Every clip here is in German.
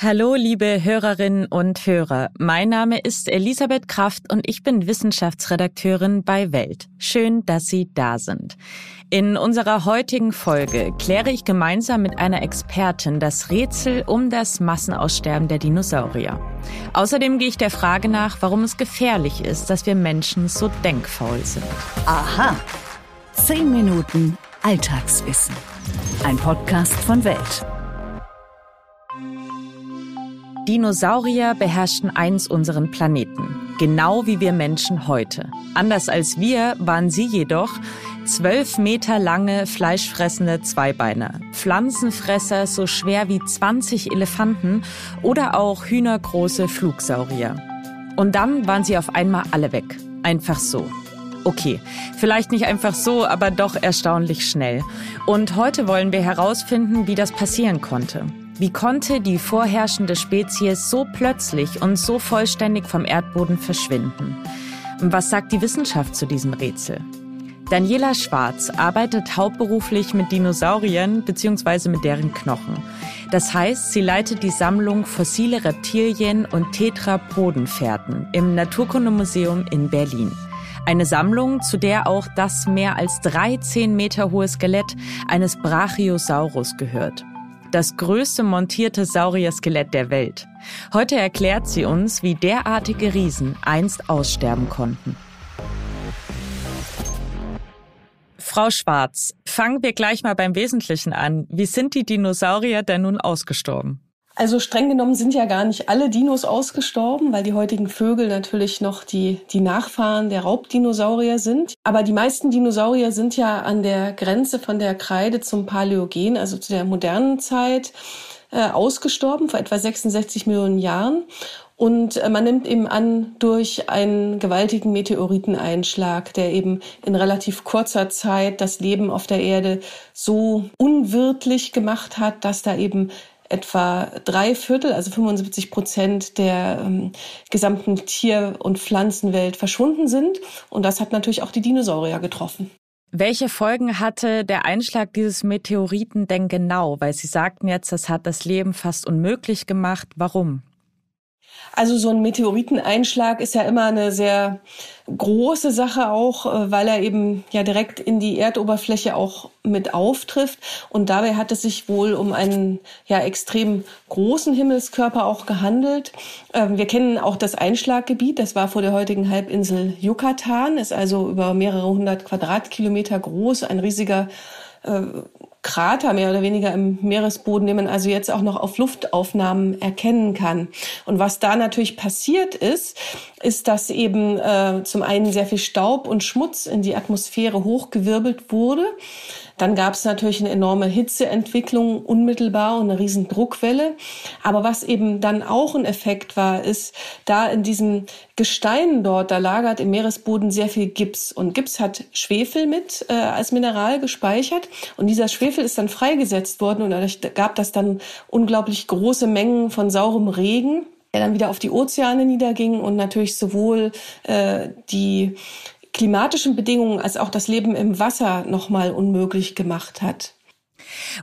Hallo, liebe Hörerinnen und Hörer. Mein Name ist Elisabeth Kraft und ich bin Wissenschaftsredakteurin bei Welt. Schön, dass Sie da sind. In unserer heutigen Folge kläre ich gemeinsam mit einer Expertin das Rätsel um das Massenaussterben der Dinosaurier. Außerdem gehe ich der Frage nach, warum es gefährlich ist, dass wir Menschen so denkfaul sind. Aha. Zehn Minuten Alltagswissen. Ein Podcast von Welt. Dinosaurier beherrschten einst unseren Planeten, genau wie wir Menschen heute. Anders als wir waren sie jedoch zwölf Meter lange, fleischfressende Zweibeiner, Pflanzenfresser so schwer wie 20 Elefanten oder auch hühnergroße Flugsaurier. Und dann waren sie auf einmal alle weg. Einfach so. Okay, vielleicht nicht einfach so, aber doch erstaunlich schnell. Und heute wollen wir herausfinden, wie das passieren konnte. Wie konnte die vorherrschende Spezies so plötzlich und so vollständig vom Erdboden verschwinden? Was sagt die Wissenschaft zu diesem Rätsel? Daniela Schwarz arbeitet hauptberuflich mit Dinosauriern bzw. mit deren Knochen. Das heißt, sie leitet die Sammlung Fossile Reptilien und Tetrapodenpferden im Naturkundemuseum in Berlin. Eine Sammlung, zu der auch das mehr als 13 Meter hohe Skelett eines Brachiosaurus gehört das größte montierte Saurier-Skelett der Welt. Heute erklärt sie uns, wie derartige Riesen einst aussterben konnten. Frau Schwarz, fangen wir gleich mal beim Wesentlichen an. Wie sind die Dinosaurier denn nun ausgestorben? Also streng genommen sind ja gar nicht alle Dinos ausgestorben, weil die heutigen Vögel natürlich noch die, die Nachfahren der Raubdinosaurier sind. Aber die meisten Dinosaurier sind ja an der Grenze von der Kreide zum Paläogen, also zu der modernen Zeit, äh, ausgestorben, vor etwa 66 Millionen Jahren. Und äh, man nimmt eben an, durch einen gewaltigen Meteoriteneinschlag, der eben in relativ kurzer Zeit das Leben auf der Erde so unwirtlich gemacht hat, dass da eben etwa drei Viertel, also 75 Prozent der ähm, gesamten Tier- und Pflanzenwelt verschwunden sind. Und das hat natürlich auch die Dinosaurier getroffen. Welche Folgen hatte der Einschlag dieses Meteoriten denn genau? Weil Sie sagten jetzt, das hat das Leben fast unmöglich gemacht. Warum? Also so ein Meteoriteneinschlag ist ja immer eine sehr große Sache auch, äh, weil er eben ja direkt in die Erdoberfläche auch mit auftrifft. Und dabei hat es sich wohl um einen ja extrem großen Himmelskörper auch gehandelt. Ähm, wir kennen auch das Einschlaggebiet. Das war vor der heutigen Halbinsel Yucatan, ist also über mehrere hundert Quadratkilometer groß, ein riesiger äh, Krater mehr oder weniger im Meeresboden, den man also jetzt auch noch auf Luftaufnahmen erkennen kann. Und was da natürlich passiert ist, ist, dass eben äh, zum einen sehr viel Staub und Schmutz in die Atmosphäre hochgewirbelt wurde. Dann gab es natürlich eine enorme Hitzeentwicklung unmittelbar und eine riesen Druckwelle. Aber was eben dann auch ein Effekt war, ist, da in diesem Gestein dort, da lagert im Meeresboden sehr viel Gips. Und Gips hat Schwefel mit äh, als Mineral gespeichert. Und dieser Schwefel ist dann freigesetzt worden und dadurch gab das dann unglaublich große Mengen von saurem Regen der dann wieder auf die Ozeane niederging und natürlich sowohl äh, die klimatischen Bedingungen als auch das Leben im Wasser nochmal unmöglich gemacht hat.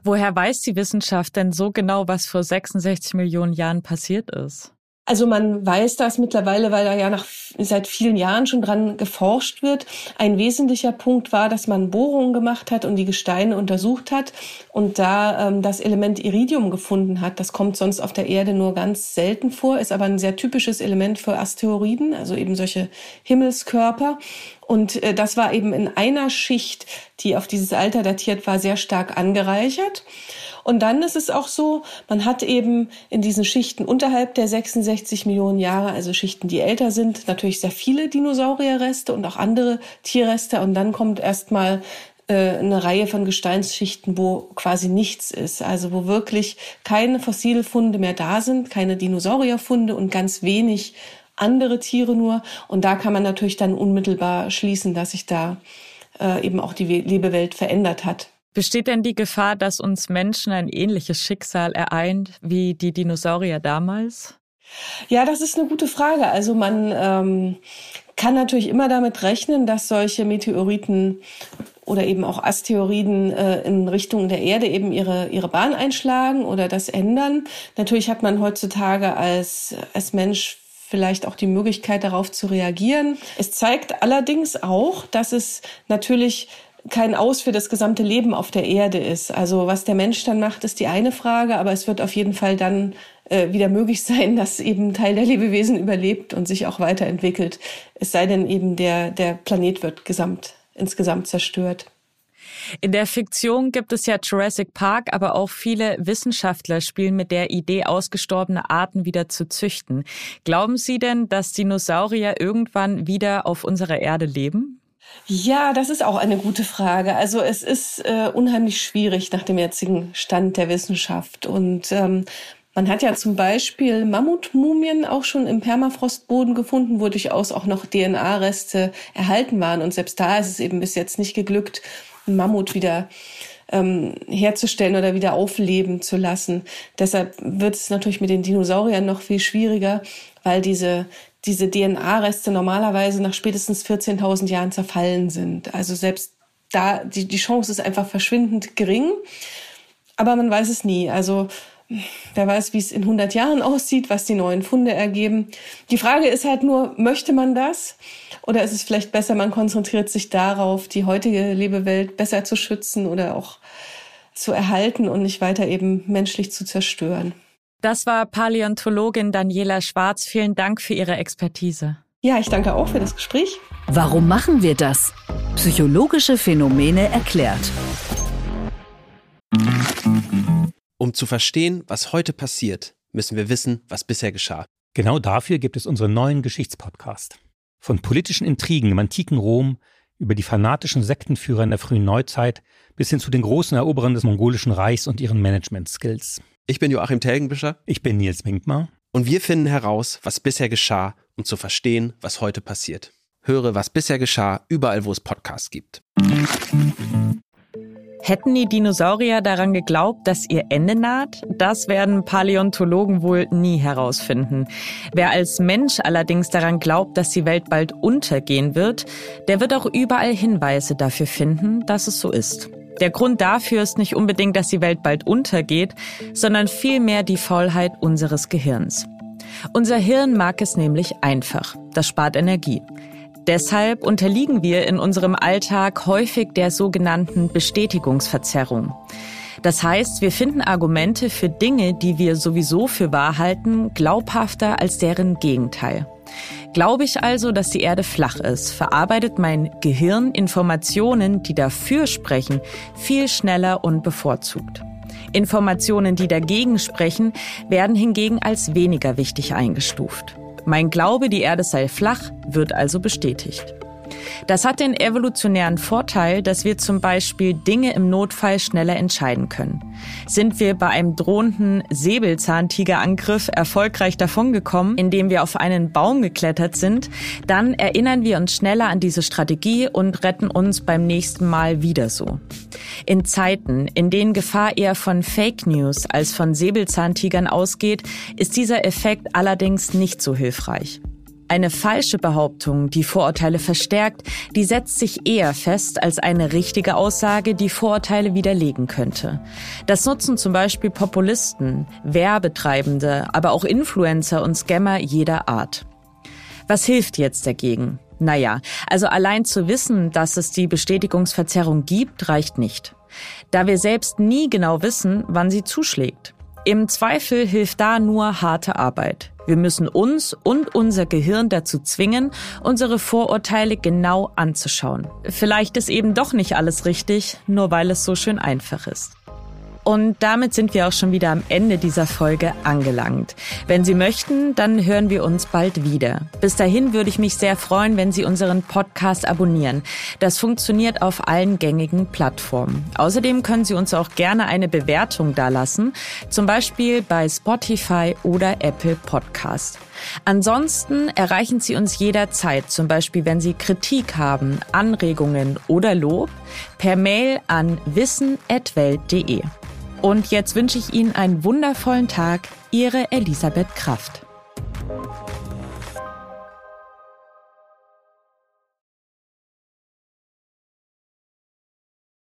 Woher weiß die Wissenschaft denn so genau, was vor 66 Millionen Jahren passiert ist? Also man weiß das mittlerweile, weil da ja nach, seit vielen Jahren schon dran geforscht wird. Ein wesentlicher Punkt war, dass man Bohrungen gemacht hat und die Gesteine untersucht hat und da ähm, das Element Iridium gefunden hat. Das kommt sonst auf der Erde nur ganz selten vor, ist aber ein sehr typisches Element für Asteroiden, also eben solche Himmelskörper. Und äh, das war eben in einer Schicht, die auf dieses Alter datiert war, sehr stark angereichert. Und dann ist es auch so, man hat eben in diesen Schichten unterhalb der 66 Millionen Jahre, also Schichten, die älter sind, natürlich sehr viele Dinosaurierreste und auch andere Tierreste. Und dann kommt erstmal äh, eine Reihe von Gesteinsschichten, wo quasi nichts ist, also wo wirklich keine Fossilfunde mehr da sind, keine Dinosaurierfunde und ganz wenig andere Tiere nur. Und da kann man natürlich dann unmittelbar schließen, dass sich da äh, eben auch die Lebewelt verändert hat. Besteht denn die Gefahr, dass uns Menschen ein ähnliches Schicksal ereint wie die Dinosaurier damals? Ja, das ist eine gute Frage. Also man ähm, kann natürlich immer damit rechnen, dass solche Meteoriten oder eben auch Asteroiden äh, in Richtung der Erde eben ihre, ihre Bahn einschlagen oder das ändern. Natürlich hat man heutzutage als, als Mensch vielleicht auch die Möglichkeit darauf zu reagieren. Es zeigt allerdings auch, dass es natürlich kein Aus für das gesamte Leben auf der Erde ist. Also was der Mensch dann macht, ist die eine Frage, aber es wird auf jeden Fall dann äh, wieder möglich sein, dass eben Teil der Lebewesen überlebt und sich auch weiterentwickelt. Es sei denn eben der, der Planet wird gesamt, insgesamt zerstört. In der Fiktion gibt es ja Jurassic Park, aber auch viele Wissenschaftler spielen mit der Idee, ausgestorbene Arten wieder zu züchten. Glauben Sie denn, dass Dinosaurier irgendwann wieder auf unserer Erde leben? Ja, das ist auch eine gute Frage. Also es ist äh, unheimlich schwierig nach dem jetzigen Stand der Wissenschaft. Und ähm, man hat ja zum Beispiel Mammutmumien auch schon im Permafrostboden gefunden, wo durchaus auch noch DNA-Reste erhalten waren. Und selbst da ist es eben bis jetzt nicht geglückt, einen Mammut wieder ähm, herzustellen oder wieder aufleben zu lassen. Deshalb wird es natürlich mit den Dinosauriern noch viel schwieriger, weil diese diese DNA-Reste normalerweise nach spätestens 14.000 Jahren zerfallen sind. Also selbst da, die, die Chance ist einfach verschwindend gering. Aber man weiß es nie. Also wer weiß, wie es in 100 Jahren aussieht, was die neuen Funde ergeben. Die Frage ist halt nur, möchte man das? Oder ist es vielleicht besser, man konzentriert sich darauf, die heutige Lebewelt besser zu schützen oder auch zu erhalten und nicht weiter eben menschlich zu zerstören? Das war Paläontologin Daniela Schwarz. Vielen Dank für Ihre Expertise. Ja, ich danke auch für das Gespräch. Warum machen wir das? Psychologische Phänomene erklärt. Um zu verstehen, was heute passiert, müssen wir wissen, was bisher geschah. Genau dafür gibt es unseren neuen Geschichtspodcast. Von politischen Intrigen im antiken Rom über die fanatischen Sektenführer in der frühen Neuzeit bis hin zu den großen Eroberern des mongolischen Reichs und ihren Management-Skills. Ich bin Joachim Telgenbischer. Ich bin Nils Winkmar. Und wir finden heraus, was bisher geschah, um zu verstehen, was heute passiert. Höre, was bisher geschah, überall, wo es Podcasts gibt. Hätten die Dinosaurier daran geglaubt, dass ihr Ende naht? Das werden Paläontologen wohl nie herausfinden. Wer als Mensch allerdings daran glaubt, dass die Welt bald untergehen wird, der wird auch überall Hinweise dafür finden, dass es so ist. Der Grund dafür ist nicht unbedingt, dass die Welt bald untergeht, sondern vielmehr die Faulheit unseres Gehirns. Unser Hirn mag es nämlich einfach. Das spart Energie. Deshalb unterliegen wir in unserem Alltag häufig der sogenannten Bestätigungsverzerrung. Das heißt, wir finden Argumente für Dinge, die wir sowieso für wahr halten, glaubhafter als deren Gegenteil. Glaube ich also, dass die Erde flach ist, verarbeitet mein Gehirn Informationen, die dafür sprechen, viel schneller und bevorzugt. Informationen, die dagegen sprechen, werden hingegen als weniger wichtig eingestuft. Mein Glaube, die Erde sei flach, wird also bestätigt. Das hat den evolutionären Vorteil, dass wir zum Beispiel Dinge im Notfall schneller entscheiden können. Sind wir bei einem drohenden Säbelzahntigerangriff erfolgreich davongekommen, indem wir auf einen Baum geklettert sind, dann erinnern wir uns schneller an diese Strategie und retten uns beim nächsten Mal wieder so. In Zeiten, in denen Gefahr eher von Fake News als von Säbelzahntigern ausgeht, ist dieser Effekt allerdings nicht so hilfreich. Eine falsche Behauptung, die Vorurteile verstärkt, die setzt sich eher fest als eine richtige Aussage, die Vorurteile widerlegen könnte. Das nutzen zum Beispiel Populisten, Werbetreibende, aber auch Influencer und Scammer jeder Art. Was hilft jetzt dagegen? Naja, also allein zu wissen, dass es die Bestätigungsverzerrung gibt, reicht nicht. Da wir selbst nie genau wissen, wann sie zuschlägt. Im Zweifel hilft da nur harte Arbeit. Wir müssen uns und unser Gehirn dazu zwingen, unsere Vorurteile genau anzuschauen. Vielleicht ist eben doch nicht alles richtig, nur weil es so schön einfach ist. Und damit sind wir auch schon wieder am Ende dieser Folge angelangt. Wenn Sie möchten, dann hören wir uns bald wieder. Bis dahin würde ich mich sehr freuen, wenn Sie unseren Podcast abonnieren. Das funktioniert auf allen gängigen Plattformen. Außerdem können Sie uns auch gerne eine Bewertung dalassen, zum Beispiel bei Spotify oder Apple Podcast. Ansonsten erreichen Sie uns jederzeit, zum Beispiel wenn Sie Kritik haben, Anregungen oder Lob, per Mail an wissen.welt.de. Und jetzt wünsche ich Ihnen einen wundervollen Tag, Ihre Elisabeth Kraft.